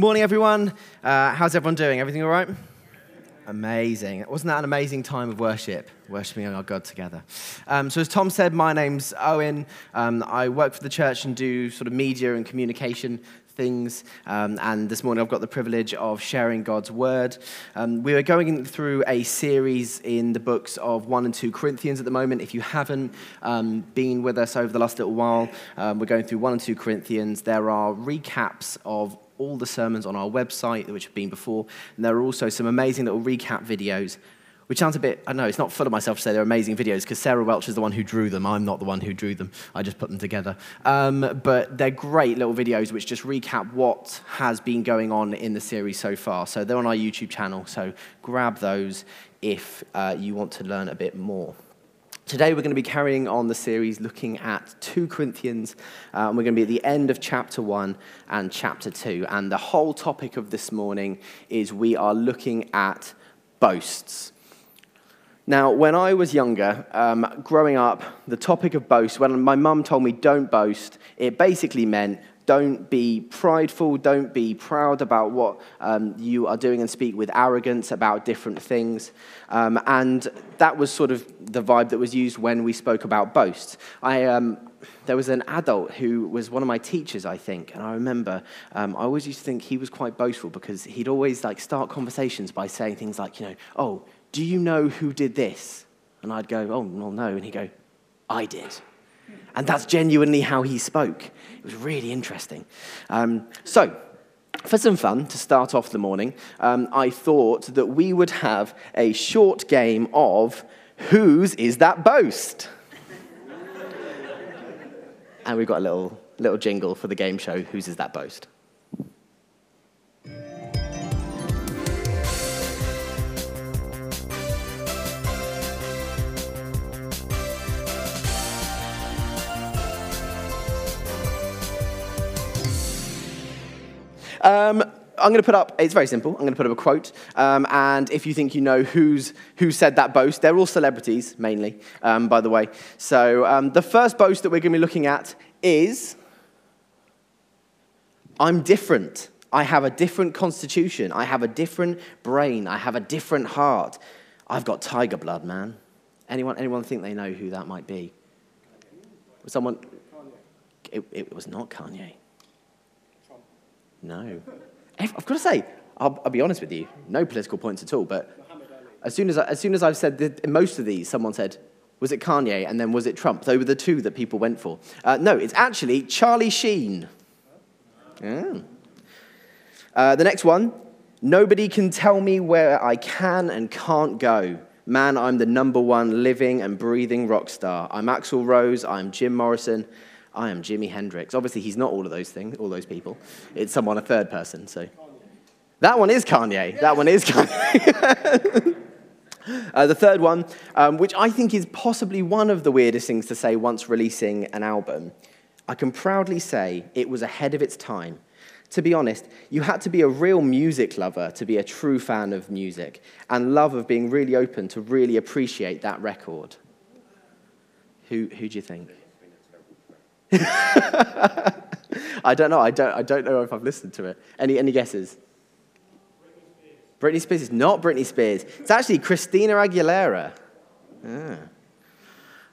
morning, everyone. Uh, how's everyone doing? Everything all right? Amazing. Wasn't that an amazing time of worship, worshiping our God together? Um, so, as Tom said, my name's Owen. Um, I work for the church and do sort of media and communication things. Um, and this morning I've got the privilege of sharing God's word. Um, we are going through a series in the books of 1 and 2 Corinthians at the moment. If you haven't um, been with us over the last little while, um, we're going through 1 and 2 Corinthians. There are recaps of all the sermons on our website, which have been before. And there are also some amazing little recap videos which sounds a bit, I know, it's not full of myself to say they're amazing videos because Sarah Welch is the one who drew them. I'm not the one who drew them. I just put them together. Um, but they're great little videos which just recap what has been going on in the series so far. So they're on our YouTube channel. So grab those if uh, you want to learn a bit more. Today, we're going to be carrying on the series looking at 2 Corinthians. Uh, and we're going to be at the end of chapter 1 and chapter 2. And the whole topic of this morning is we are looking at boasts. Now, when I was younger, um, growing up, the topic of boast, when my mum told me don't boast, it basically meant don't be prideful, don't be proud about what um, you are doing and speak with arrogance about different things. Um, and that was sort of the vibe that was used when we spoke about boast. I, um, there was an adult who was one of my teachers, I think, and I remember um, I always used to think he was quite boastful because he'd always like start conversations by saying things like, you know, oh, do you know who did this? And I'd go, Oh, well, no. And he'd go, I did. And that's genuinely how he spoke. It was really interesting. Um, so, for some fun, to start off the morning, um, I thought that we would have a short game of Whose is that boast? and we've got a little, little jingle for the game show Whose is that boast? Um, I'm going to put up, it's very simple. I'm going to put up a quote. Um, and if you think you know who's, who said that boast, they're all celebrities, mainly, um, by the way. So um, the first boast that we're going to be looking at is I'm different. I have a different constitution. I have a different brain. I have a different heart. I've got tiger blood, man. Anyone, anyone think they know who that might be? Someone? It, it was not Kanye. No. I've got to say, I'll, I'll, be honest with you, no political points at all, but as soon as, I, as soon as I've said most of these, someone said, was it Kanye and then was it Trump? Those were the two that people went for. Uh, no, it's actually Charlie Sheen. Yeah. Uh, the next one nobody can tell me where I can and can't go. Man, I'm the number one living and breathing rock star. I'm Axl Rose, I'm Jim Morrison. I am Jimi Hendrix. Obviously, he's not all of those things, all those people. It's someone, a third person. So that one is Kanye. That one is Kanye. uh, the third one, um, which I think is possibly one of the weirdest things to say once releasing an album, I can proudly say it was ahead of its time. To be honest, you had to be a real music lover to be a true fan of music and love of being really open to really appreciate that record. Who, who do you think? I don't know. I don't, I don't know if I've listened to it. Any, any guesses? Britney Spears is not Britney Spears. It's actually Christina Aguilera.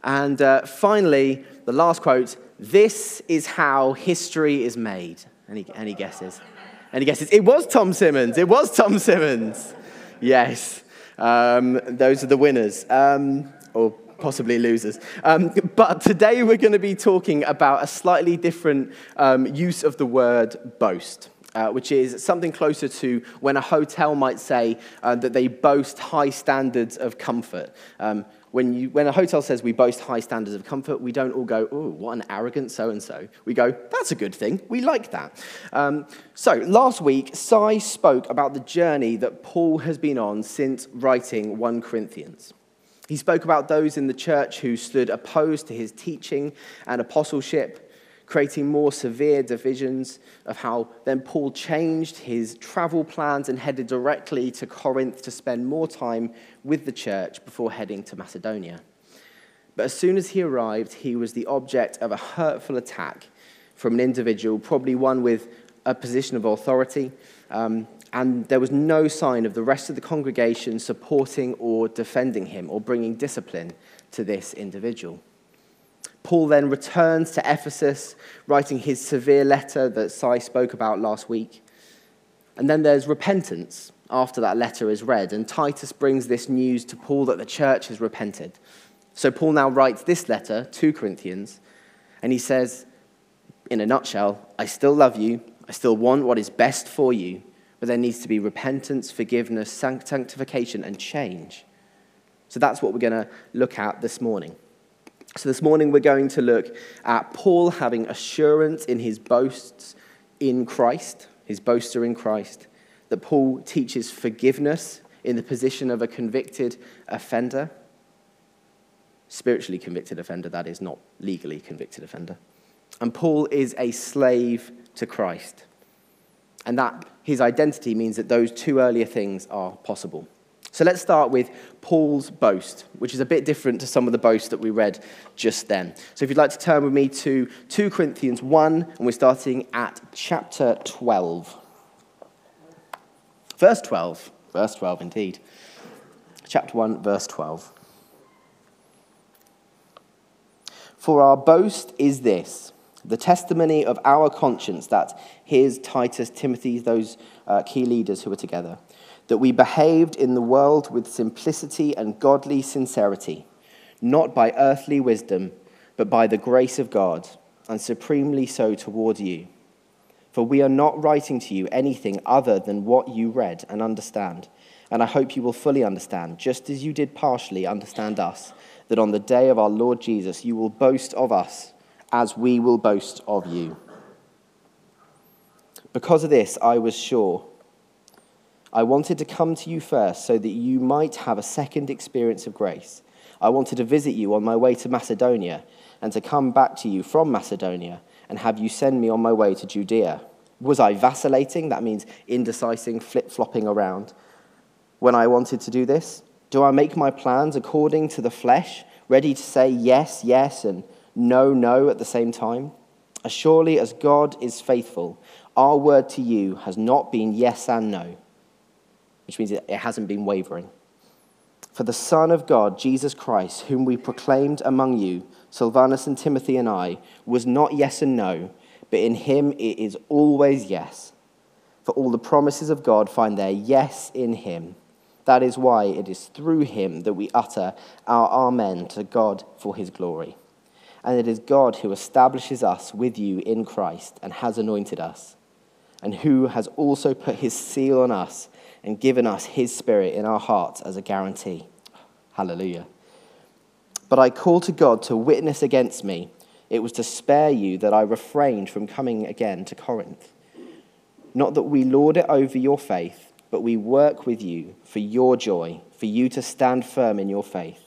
And uh, finally, the last quote this is how history is made. Any, any guesses? Any guesses? It was Tom Simmons. It was Tom Simmons. Yes. Um, those are the winners. Um, or possibly losers. Um, but today we're going to be talking about a slightly different um, use of the word boast. Uh, which is something closer to when a hotel might say uh, that they boast high standards of comfort. Um, when, you, when a hotel says we boast high standards of comfort, we don't all go, oh, what an arrogant so and so. We go, that's a good thing. We like that. Um, so, last week, Si spoke about the journey that Paul has been on since writing 1 Corinthians. He spoke about those in the church who stood opposed to his teaching and apostleship, creating more severe divisions of how then Paul changed his travel plans and headed directly to Corinth to spend more time with the church before heading to Macedonia. But as soon as he arrived, he was the object of a hurtful attack from an individual, probably one with a position of authority, um, and there was no sign of the rest of the congregation supporting or defending him or bringing discipline to this individual. Paul then returns to Ephesus, writing his severe letter that Si spoke about last week. And then there's repentance after that letter is read, and Titus brings this news to Paul that the church has repented. So Paul now writes this letter to Corinthians, and he says, in a nutshell, I still love you, I still want what is best for you, but there needs to be repentance, forgiveness, sanctification, and change. So that's what we're going to look at this morning. So this morning we're going to look at Paul having assurance in his boasts in Christ, his boaster in Christ, that Paul teaches forgiveness in the position of a convicted offender. Spiritually convicted offender, that is, not legally convicted offender. And Paul is a slave to Christ. And that his identity means that those two earlier things are possible. So let's start with Paul's boast, which is a bit different to some of the boasts that we read just then. So if you'd like to turn with me to 2 Corinthians 1, and we're starting at chapter 12. Verse 12. Verse 12, indeed. Chapter 1, verse 12. For our boast is this the testimony of our conscience that his, Titus, Timothy, those uh, key leaders who were together, that we behaved in the world with simplicity and godly sincerity, not by earthly wisdom, but by the grace of God, and supremely so toward you. For we are not writing to you anything other than what you read and understand. And I hope you will fully understand, just as you did partially understand us, that on the day of our Lord Jesus you will boast of us as we will boast of you. Because of this, I was sure I wanted to come to you first so that you might have a second experience of grace. I wanted to visit you on my way to Macedonia and to come back to you from Macedonia and have you send me on my way to Judea. Was I vacillating? That means indecising, flip flopping around. When I wanted to do this, do I make my plans according to the flesh, ready to say yes, yes, and no, no at the same time? As surely as God is faithful, our word to you has not been yes and no which means it hasn't been wavering. For the Son of God, Jesus Christ, whom we proclaimed among you, Silvanus and Timothy and I, was not yes and no, but in him it is always yes. For all the promises of God find their yes in him. That is why it is through him that we utter our Amen to God for his glory. And it is God who establishes us with you in Christ and has anointed us, and who has also put his seal on us and given us his spirit in our hearts as a guarantee. Hallelujah. But I call to God to witness against me. It was to spare you that I refrained from coming again to Corinth. Not that we lord it over your faith, but we work with you for your joy, for you to stand firm in your faith.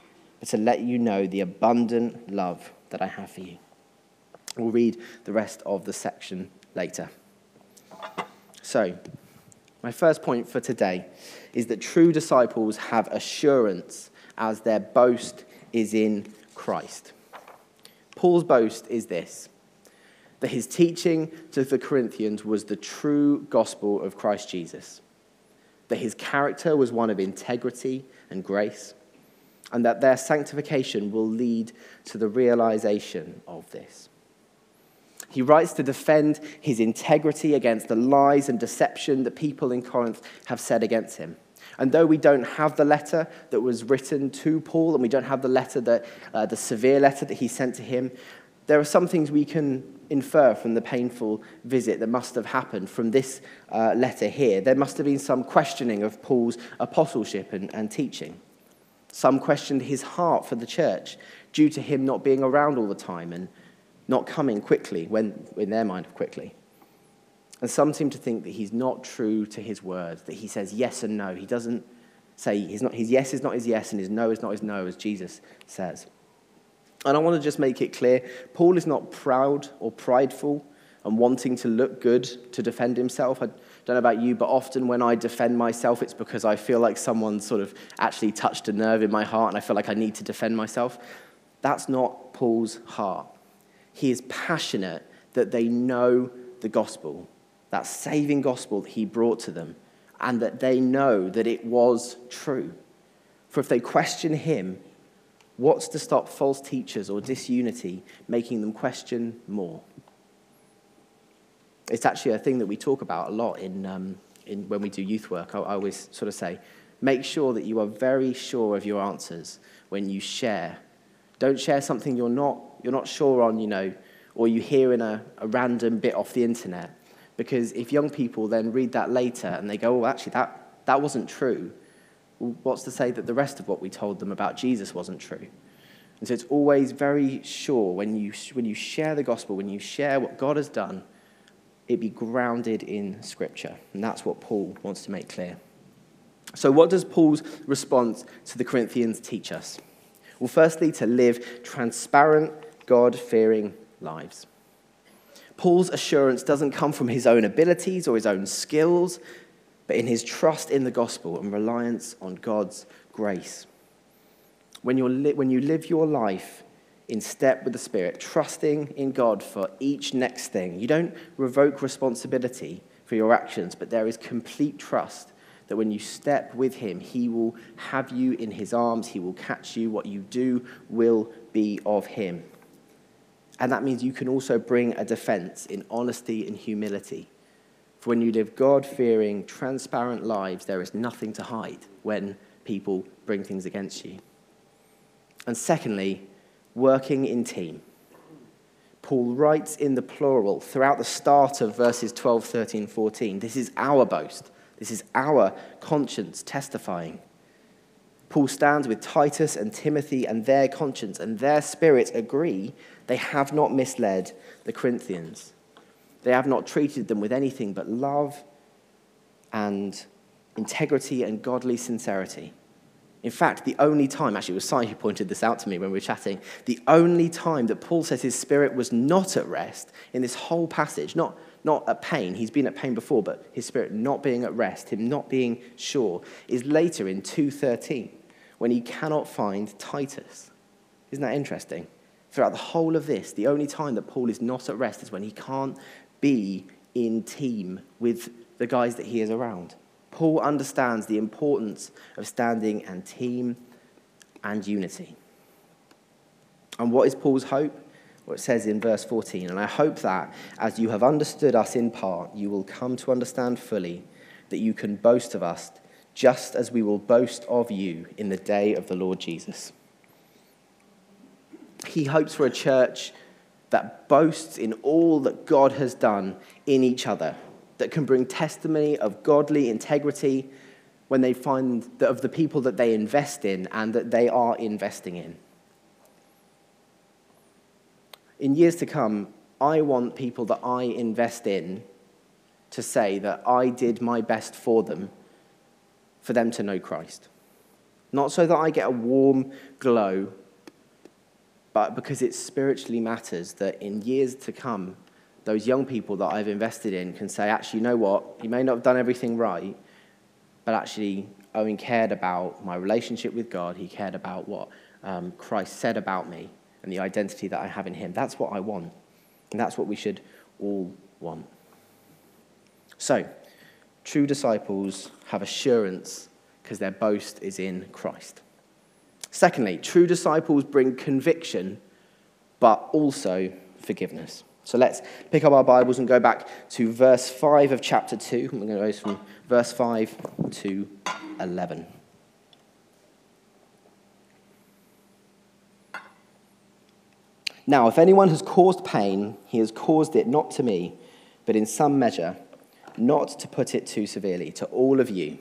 but to let you know the abundant love that I have for you. We'll read the rest of the section later. So, my first point for today is that true disciples have assurance as their boast is in Christ. Paul's boast is this that his teaching to the Corinthians was the true gospel of Christ Jesus, that his character was one of integrity and grace, and that their sanctification will lead to the realization of this. He writes to defend his integrity against the lies and deception that people in Corinth have said against him. And though we don't have the letter that was written to Paul, and we don't have the letter that, uh, the severe letter that he sent to him, there are some things we can infer from the painful visit that must have happened from this uh, letter here. There must have been some questioning of Paul's apostleship and, and teaching. Some questioned his heart for the church due to him not being around all the time and not coming quickly, when, in their mind, quickly. And some seem to think that he's not true to his word, that he says yes and no. He doesn't say he's not, his yes is not his yes and his no is not his no, as Jesus says. And I want to just make it clear Paul is not proud or prideful and wanting to look good to defend himself. I don't know about you, but often when I defend myself, it's because I feel like someone sort of actually touched a nerve in my heart and I feel like I need to defend myself. That's not Paul's heart. He is passionate that they know the gospel that saving gospel that he brought to them, and that they know that it was true. For if they question him, what's to stop false teachers or disunity making them question more? It's actually a thing that we talk about a lot in, um, in when we do youth work. I, I always sort of say, make sure that you are very sure of your answers when you share. Don't share something you're not, you're not sure on, you know, or you hear in a, a random bit off the internet because if young people then read that later and they go, oh, actually, that, that wasn't true, well, what's to say that the rest of what we told them about Jesus wasn't true? And so it's always very sure when you, when you share the gospel, when you share what God has done, it be grounded in Scripture. And that's what Paul wants to make clear. So, what does Paul's response to the Corinthians teach us? Well, firstly, to live transparent, God fearing lives. Paul's assurance doesn't come from his own abilities or his own skills, but in his trust in the gospel and reliance on God's grace. When, you're li- when you live your life in step with the Spirit, trusting in God for each next thing, you don't revoke responsibility for your actions, but there is complete trust that when you step with Him, He will have you in His arms, He will catch you. What you do will be of Him. And that means you can also bring a defense in honesty and humility. For when you live God fearing, transparent lives, there is nothing to hide when people bring things against you. And secondly, working in team. Paul writes in the plural throughout the start of verses 12, 13, 14. This is our boast. This is our conscience testifying. Paul stands with Titus and Timothy, and their conscience and their spirit agree they have not misled the Corinthians. They have not treated them with anything but love and integrity and godly sincerity. In fact, the only time, actually, it was Si who pointed this out to me when we were chatting, the only time that Paul says his spirit was not at rest in this whole passage, not, not at pain, he's been at pain before, but his spirit not being at rest, him not being sure, is later in 2.13 when he cannot find Titus. Isn't that interesting? throughout the whole of this, the only time that Paul is not at rest is when he can't be in team with the guys that he is around. Paul understands the importance of standing and team and unity. And what is Paul's hope? Well, it says in verse 14, and I hope that as you have understood us in part, you will come to understand fully that you can boast of us just as we will boast of you in the day of the Lord Jesus. He hopes for a church that boasts in all that God has done in each other, that can bring testimony of godly integrity when they find that of the people that they invest in and that they are investing in. In years to come, I want people that I invest in to say that I did my best for them, for them to know Christ. Not so that I get a warm glow but because it spiritually matters that in years to come, those young people that I've invested in can say, actually, you know what? You may not have done everything right, but actually, Owen cared about my relationship with God. He cared about what um, Christ said about me and the identity that I have in Him. That's what I want. And that's what we should all want. So, true disciples have assurance because their boast is in Christ. Secondly, true disciples bring conviction, but also forgiveness. So let's pick up our Bibles and go back to verse 5 of chapter 2. We're going to go from verse 5 to 11. Now, if anyone has caused pain, he has caused it not to me, but in some measure, not to put it too severely, to all of you.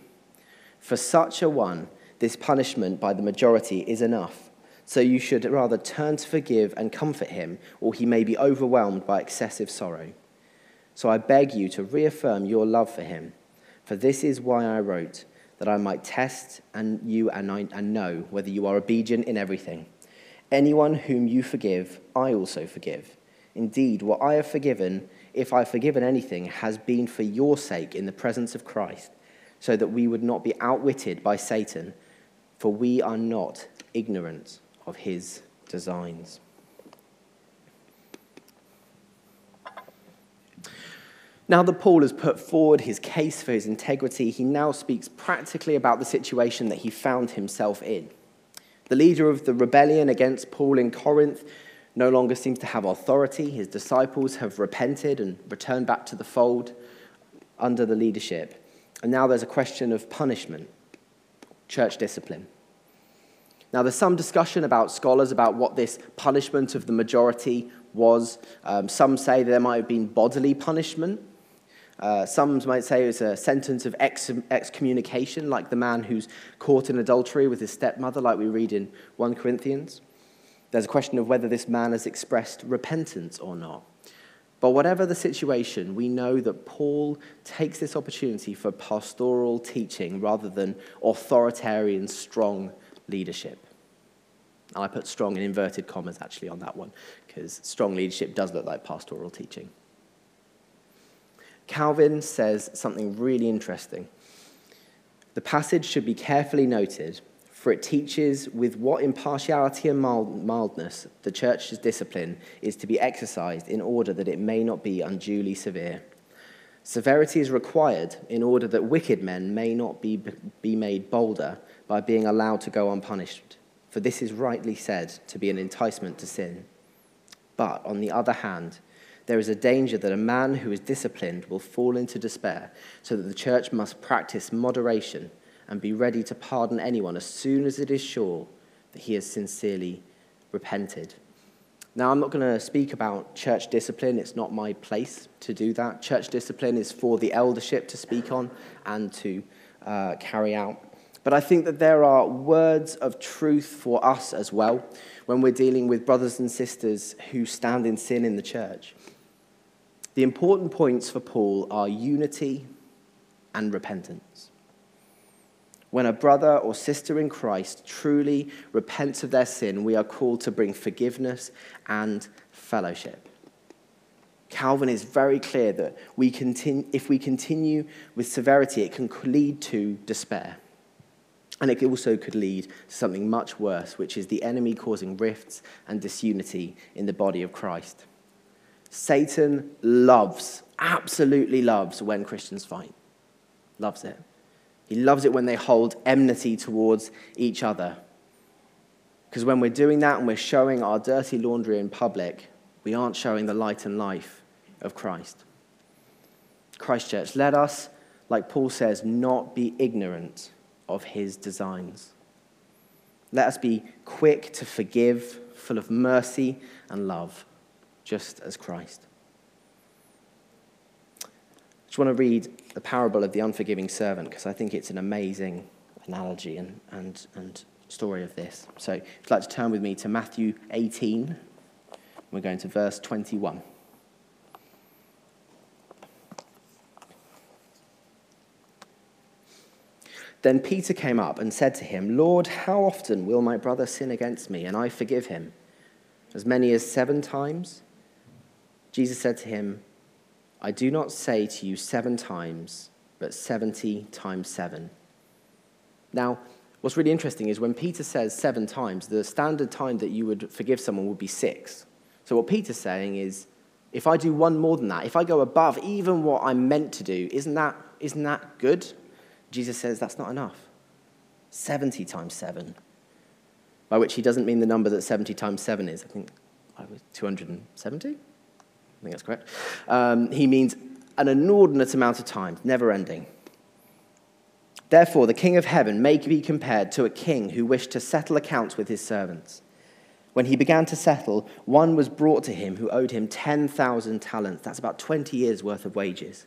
For such a one, this punishment by the majority is enough. So you should rather turn to forgive and comfort him, or he may be overwhelmed by excessive sorrow. So I beg you to reaffirm your love for him. For this is why I wrote, that I might test and you and, I, and know whether you are obedient in everything. Anyone whom you forgive, I also forgive. Indeed, what I have forgiven, if I have forgiven anything, has been for your sake in the presence of Christ, so that we would not be outwitted by Satan, for we are not ignorant of his designs. Now that Paul has put forward his case for his integrity, he now speaks practically about the situation that he found himself in. The leader of the rebellion against Paul in Corinth no longer seems to have authority. His disciples have repented and returned back to the fold under the leadership. And now there's a question of punishment, church discipline. Now, there's some discussion about scholars about what this punishment of the majority was. Um, some say there might have been bodily punishment, uh, some might say it was a sentence of excommunication, like the man who's caught in adultery with his stepmother, like we read in 1 Corinthians. There's a question of whether this man has expressed repentance or not. But whatever the situation, we know that Paul takes this opportunity for pastoral teaching rather than authoritarian, strong leadership. And I put strong in inverted commas actually on that one, because strong leadership does look like pastoral teaching. Calvin says something really interesting. The passage should be carefully noted, for it teaches with what impartiality and mildness the church's discipline is to be exercised in order that it may not be unduly severe. Severity is required in order that wicked men may not be, be made bolder by being allowed to go unpunished, for this is rightly said to be an enticement to sin. But on the other hand, there is a danger that a man who is disciplined will fall into despair, so that the church must practice moderation and be ready to pardon anyone as soon as it is sure that he has sincerely repented. Now, I'm not going to speak about church discipline. It's not my place to do that. Church discipline is for the eldership to speak on and to uh, carry out. But I think that there are words of truth for us as well when we're dealing with brothers and sisters who stand in sin in the church. The important points for Paul are unity and repentance. When a brother or sister in Christ truly repents of their sin, we are called to bring forgiveness and fellowship. Calvin is very clear that we continue, if we continue with severity, it can lead to despair. And it also could lead to something much worse, which is the enemy causing rifts and disunity in the body of Christ. Satan loves, absolutely loves when Christians fight. Loves it. He loves it when they hold enmity towards each other. Because when we're doing that and we're showing our dirty laundry in public, we aren't showing the light and life of Christ. Christchurch, let us, like Paul says, not be ignorant of his designs. Let us be quick to forgive, full of mercy and love just as Christ. I just want to read the parable of the unforgiving servant because I think it's an amazing analogy and, and, and story of this. So if you'd like to turn with me to Matthew 18, we're going to verse 21. Then Peter came up and said to him, Lord, how often will my brother sin against me and I forgive him? As many as seven times? Jesus said to him, I do not say to you seven times, but 70 times seven. Now, what's really interesting is when Peter says seven times, the standard time that you would forgive someone would be six. So, what Peter's saying is, if I do one more than that, if I go above even what I'm meant to do, isn't that, isn't that good? Jesus says that's not enough. 70 times 7. By which he doesn't mean the number that 70 times 7 is. I think 270? I think that's correct. Um, he means an inordinate amount of time, never ending. Therefore, the king of heaven may be compared to a king who wished to settle accounts with his servants. When he began to settle, one was brought to him who owed him 10,000 talents. That's about 20 years' worth of wages.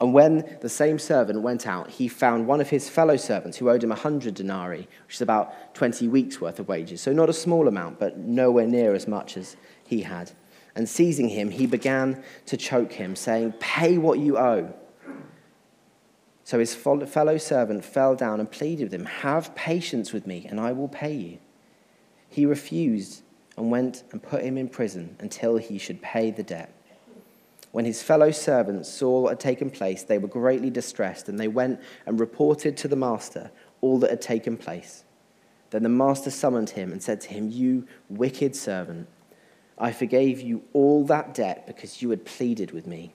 And when the same servant went out, he found one of his fellow servants who owed him a hundred denarii, which is about 20 weeks' worth of wages. So not a small amount, but nowhere near as much as he had. And seizing him, he began to choke him, saying, Pay what you owe. So his fellow servant fell down and pleaded with him, Have patience with me, and I will pay you. He refused and went and put him in prison until he should pay the debt. When his fellow servants saw what had taken place, they were greatly distressed, and they went and reported to the master all that had taken place. Then the master summoned him and said to him, You wicked servant, I forgave you all that debt because you had pleaded with me.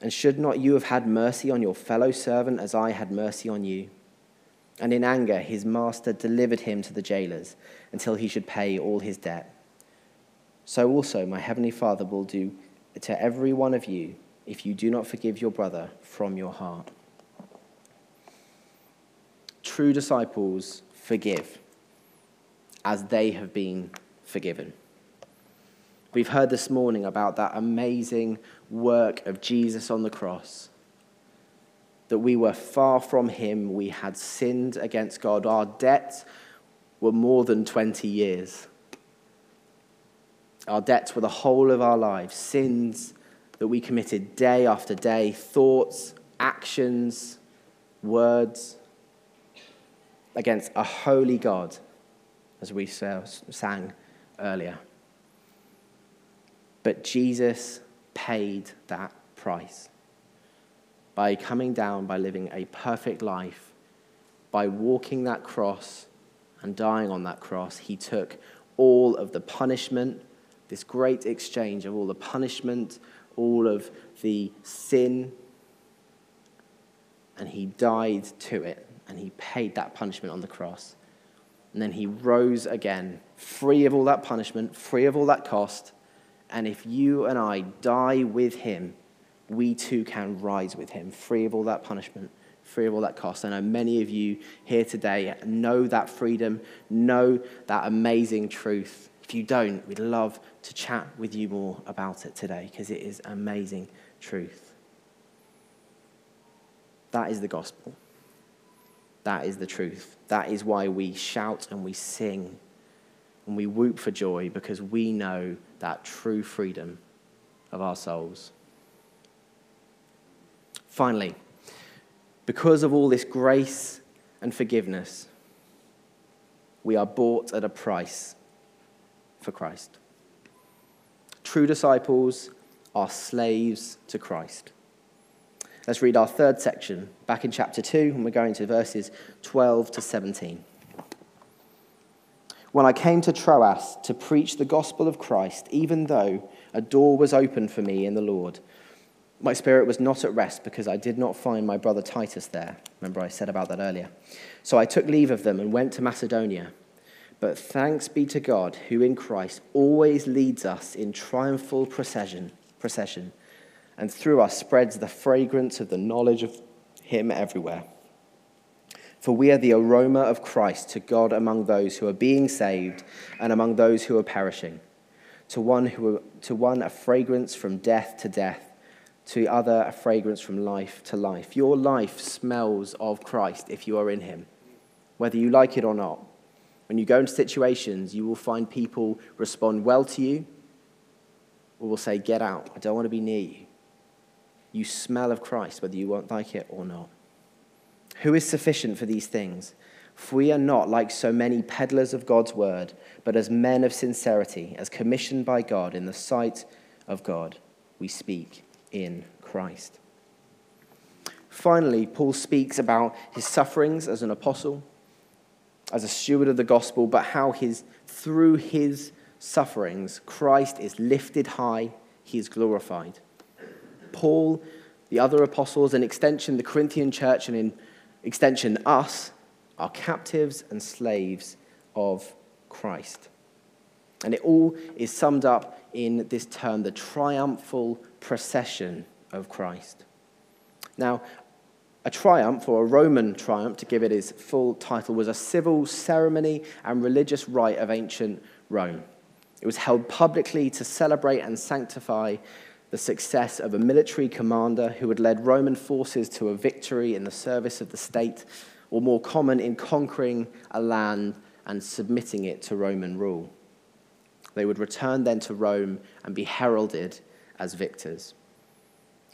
And should not you have had mercy on your fellow servant as I had mercy on you? And in anger, his master delivered him to the jailers until he should pay all his debt. So also, my heavenly Father will do to every one of you if you do not forgive your brother from your heart. True disciples forgive as they have been forgiven. We've heard this morning about that amazing work of Jesus on the cross. That we were far from Him, we had sinned against God, our debts were more than 20 years. Our debts were the whole of our lives, sins that we committed day after day, thoughts, actions, words against a holy God, as we sang earlier. But Jesus paid that price by coming down, by living a perfect life, by walking that cross and dying on that cross. He took all of the punishment, this great exchange of all the punishment, all of the sin, and he died to it, and he paid that punishment on the cross. And then he rose again, free of all that punishment, free of all that cost and if you and I die with him, we too can rise with him, free of all that punishment, free of all that cost. I know many of you here today know that freedom, know that amazing truth. If you don't, we'd love to chat with you more about it today because it is amazing truth. That is the gospel. That is the truth. That is why we shout and we sing and we whoop for joy because we know that true freedom of our souls. Finally, because of all this grace and forgiveness, we are bought at a price for Christ. True disciples are slaves to Christ. Let's read our third section back in chapter 2, and we're going to verses 12 to 17 when I came to Troas to preach the gospel of Christ, even though a door was open for me in the Lord, my spirit was not at rest because I did not find my brother Titus there. Remember, I said about that earlier. So I took leave of them and went to Macedonia. But thanks be to God, who in Christ always leads us in triumphal procession, procession and through us spreads the fragrance of the knowledge of Him everywhere. For we are the aroma of Christ to God among those who are being saved and among those who are perishing. To one, who, to one a fragrance from death to death, to other a fragrance from life to life. Your life smells of Christ if you are in Him, whether you like it or not. When you go into situations, you will find people respond well to you or will say, Get out, I don't want to be near you. You smell of Christ, whether you won't like it or not. Who is sufficient for these things? For we are not like so many peddlers of God's word, but as men of sincerity, as commissioned by God in the sight of God, we speak in Christ. Finally, Paul speaks about his sufferings as an apostle, as a steward of the gospel, but how his, through his sufferings, Christ is lifted high, he is glorified. Paul, the other apostles, an extension, the Corinthian church, and in extension, us, are captives and slaves of Christ. And it all is summed up in this term, the triumphal procession of Christ. Now, a triumph, or a Roman triumph, to give it its full title, was a civil ceremony and religious rite of ancient Rome. It was held publicly to celebrate and sanctify the success of a military commander who had led Roman forces to a victory in the service of the state, or more common, in conquering a land and submitting it to Roman rule. They would return then to Rome and be heralded as victors.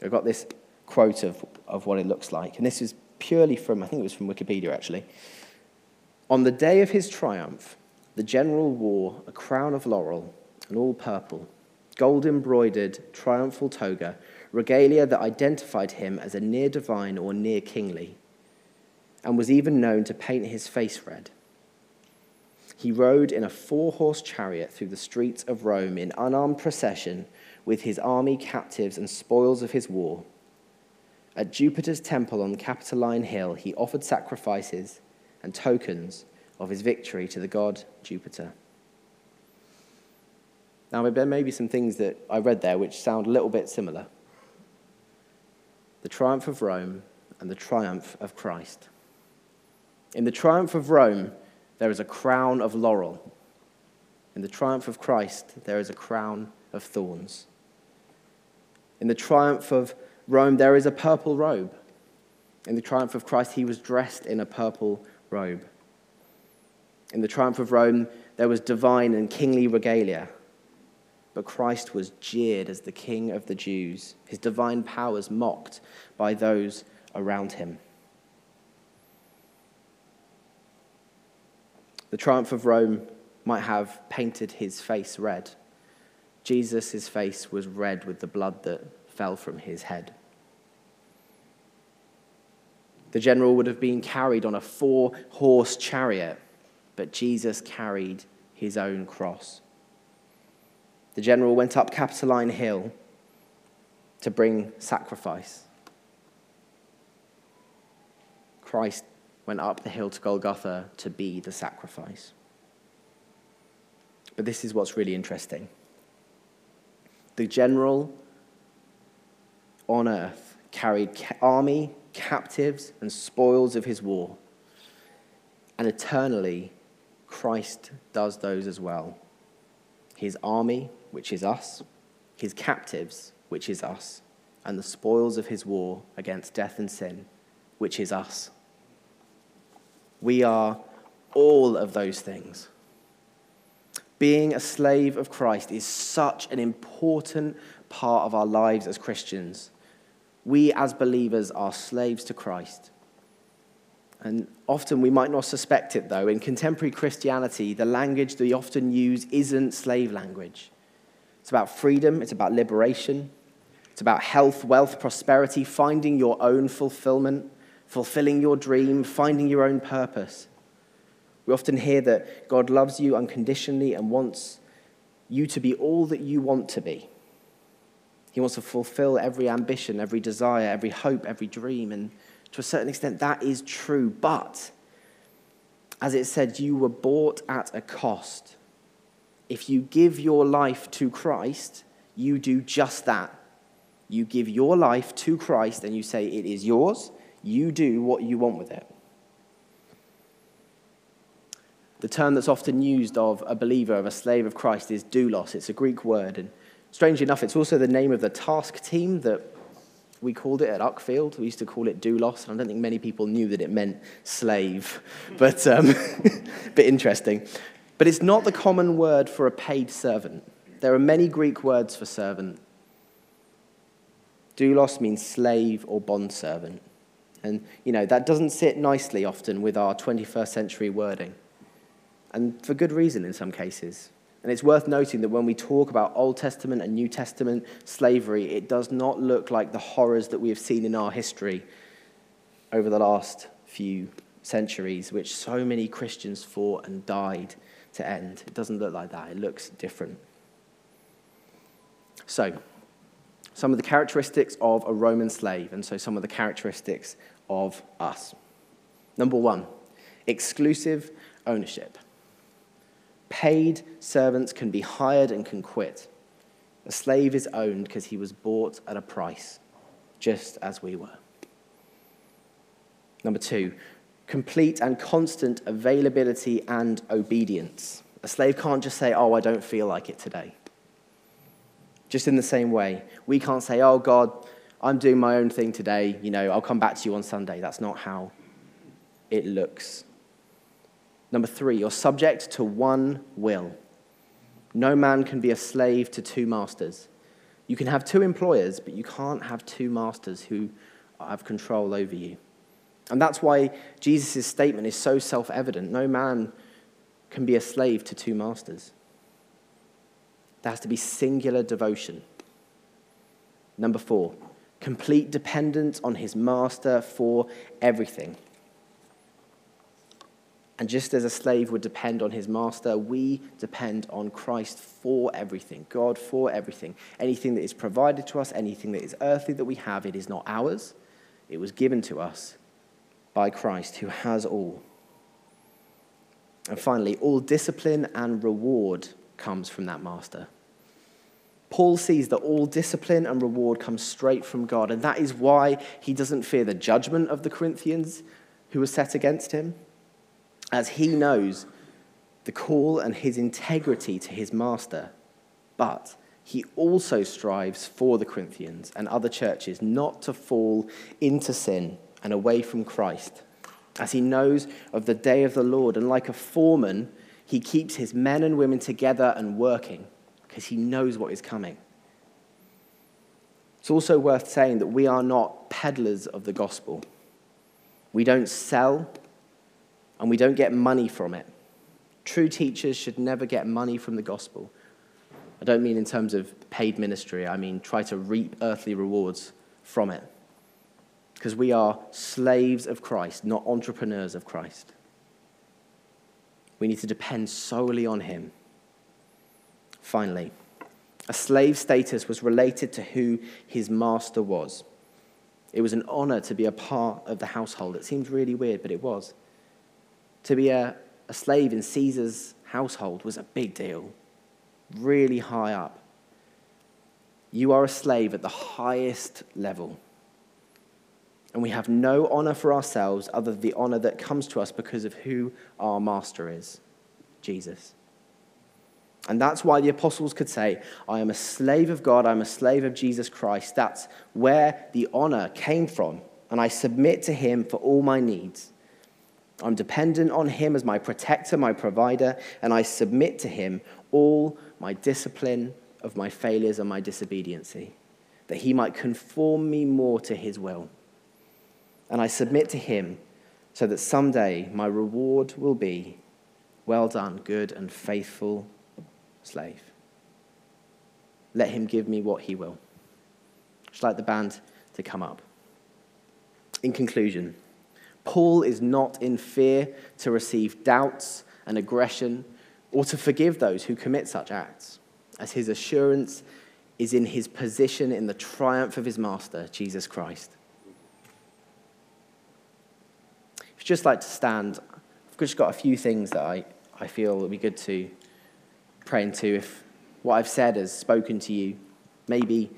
I've got this quote of, of what it looks like. And this is purely from, I think it was from Wikipedia actually. On the day of his triumph, the general wore a crown of laurel, and all purple, gold embroidered triumphal toga, regalia that identified him as a near divine or near kingly, and was even known to paint his face red. He rode in a four horse chariot through the streets of Rome in unarmed procession with his army, captives, and spoils of his war at Jupiter's temple on Capitoline Hill, he offered sacrifices and tokens of his victory to the god Jupiter. Now, there may be some things that I read there which sound a little bit similar the triumph of Rome and the triumph of Christ. In the triumph of Rome, there is a crown of laurel. In the triumph of Christ, there is a crown of thorns. In the triumph of Rome, there is a purple robe. In the triumph of Christ, he was dressed in a purple robe. In the triumph of Rome, there was divine and kingly regalia. But Christ was jeered as the king of the Jews, his divine powers mocked by those around him. The triumph of Rome might have painted his face red. Jesus' face was red with the blood that fell from his head. The general would have been carried on a four horse chariot, but Jesus carried his own cross. The general went up Capitoline Hill to bring sacrifice. Christ went up the hill to Golgotha to be the sacrifice. But this is what's really interesting. The general on earth carried army, captives, and spoils of his war. And eternally, Christ does those as well. His army, which is us, his captives, which is us, and the spoils of his war against death and sin, which is us. We are all of those things. Being a slave of Christ is such an important part of our lives as Christians we as believers are slaves to Christ. And often we might not suspect it, though. In contemporary Christianity, the language that we often use isn't slave language. It's about freedom, it's about liberation, it's about health, wealth, prosperity, finding your own fulfillment, fulfilling your dream, finding your own purpose. We often hear that God loves you unconditionally and wants you to be all that you want to be. He wants to fulfill every ambition, every desire, every hope, every dream. And to a certain extent, that is true. But as it said, you were bought at a cost. If you give your life to Christ, you do just that. You give your life to Christ and you say, It is yours. You do what you want with it. The term that's often used of a believer, of a slave of Christ, is doulos. It's a Greek word. And Strangely enough, it's also the name of the task team that we called it at Uckfield. We used to call it doulos, and I don't think many people knew that it meant slave, but um, bit interesting. But it's not the common word for a paid servant. There are many Greek words for servant. Doulos means slave or bondservant. And, you know, that doesn't sit nicely often with our 21st century wording. And for good reason in some cases. And it's worth noting that when we talk about Old Testament and New Testament slavery, it does not look like the horrors that we have seen in our history over the last few centuries, which so many Christians fought and died to end. It doesn't look like that, it looks different. So, some of the characteristics of a Roman slave, and so some of the characteristics of us. Number one, exclusive ownership Paid servants can be hired and can quit. A slave is owned because he was bought at a price, just as we were. Number two, complete and constant availability and obedience. A slave can't just say, Oh, I don't feel like it today. Just in the same way, we can't say, Oh, God, I'm doing my own thing today. You know, I'll come back to you on Sunday. That's not how it looks. Number three, you're subject to one will. No man can be a slave to two masters. You can have two employers, but you can't have two masters who have control over you. And that's why Jesus' statement is so self evident. No man can be a slave to two masters. There has to be singular devotion. Number four, complete dependence on his master for everything. And just as a slave would depend on his master, we depend on Christ for everything, God for everything. Anything that is provided to us, anything that is earthly that we have, it is not ours. It was given to us by Christ, who has all. And finally, all discipline and reward comes from that master. Paul sees that all discipline and reward comes straight from God, and that is why he doesn't fear the judgment of the Corinthians who were set against him as he knows the call and his integrity to his master, but he also strives for the Corinthians and other churches not to fall into sin and away from Christ, as he knows of the day of the Lord. And like a foreman, he keeps his men and women together and working because he knows what is coming. It's also worth saying that we are not peddlers of the gospel. We don't sell and we don't get money from it. True teachers should never get money from the gospel. I don't mean in terms of paid ministry, I mean try to reap earthly rewards from it. Because we are slaves of Christ, not entrepreneurs of Christ. We need to depend solely on Him. Finally, a slave status was related to who his master was. It was an honor to be a part of the household. It seems really weird, but it was. To be a, a slave in Caesar's household was a big deal, really high up. You are a slave at the highest level. And we have no honor for ourselves other than the honor that comes to us because of who our master is Jesus. And that's why the apostles could say, I am a slave of God, I'm a slave of Jesus Christ. That's where the honor came from. And I submit to him for all my needs. I'm dependent on him as my protector, my provider, and I submit to him all my discipline of my failures and my disobediency, that he might conform me more to his will. And I submit to him so that someday my reward will be well done, good and faithful slave. Let him give me what he will. I'd like the band to come up. In conclusion, Paul is not in fear to receive doubts and aggression or to forgive those who commit such acts, as his assurance is in his position in the triumph of his master, Jesus Christ. If you'd just like to stand, I've just got a few things that I, I feel would be good to pray into. If what I've said has spoken to you, maybe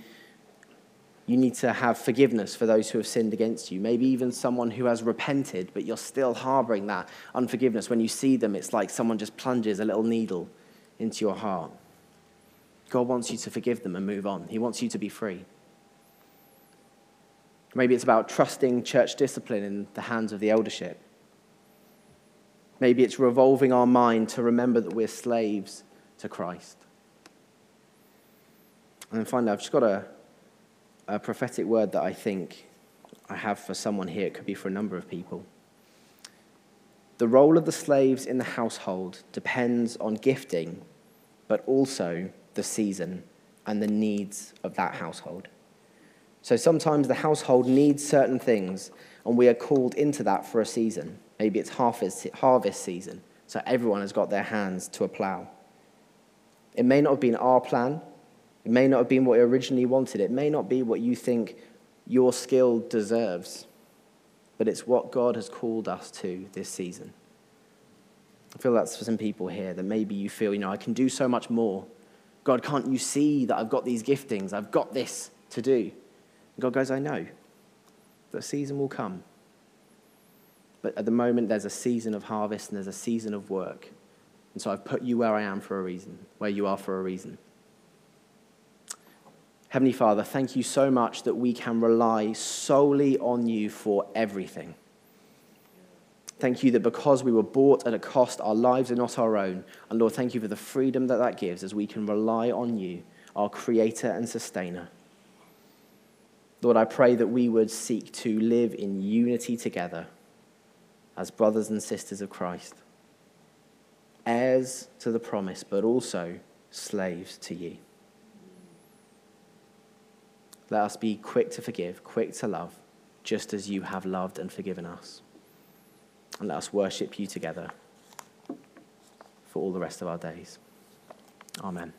you need to have forgiveness for those who have sinned against you. Maybe even someone who has repented, but you're still harboring that unforgiveness. When you see them, it's like someone just plunges a little needle into your heart. God wants you to forgive them and move on, He wants you to be free. Maybe it's about trusting church discipline in the hands of the eldership. Maybe it's revolving our mind to remember that we're slaves to Christ. And then finally, I've just got a a prophetic word that I think I have for someone here. It could be for a number of people. The role of the slaves in the household depends on gifting, but also the season and the needs of that household. So sometimes the household needs certain things, and we are called into that for a season. Maybe it's harvest season, so everyone has got their hands to a plow. It may not have been our plan, it may not have been what you originally wanted. It may not be what you think your skill deserves, but it's what God has called us to this season. I feel that's for some people here that maybe you feel, you know, I can do so much more. God, can't you see that I've got these giftings? I've got this to do. And God goes, I know. The season will come. But at the moment, there's a season of harvest and there's a season of work. And so I've put you where I am for a reason, where you are for a reason. Heavenly Father, thank you so much that we can rely solely on you for everything. Thank you that because we were bought at a cost, our lives are not our own. And Lord, thank you for the freedom that that gives as we can rely on you, our creator and sustainer. Lord, I pray that we would seek to live in unity together as brothers and sisters of Christ, heirs to the promise, but also slaves to you. Let us be quick to forgive, quick to love, just as you have loved and forgiven us. And let us worship you together for all the rest of our days. Amen.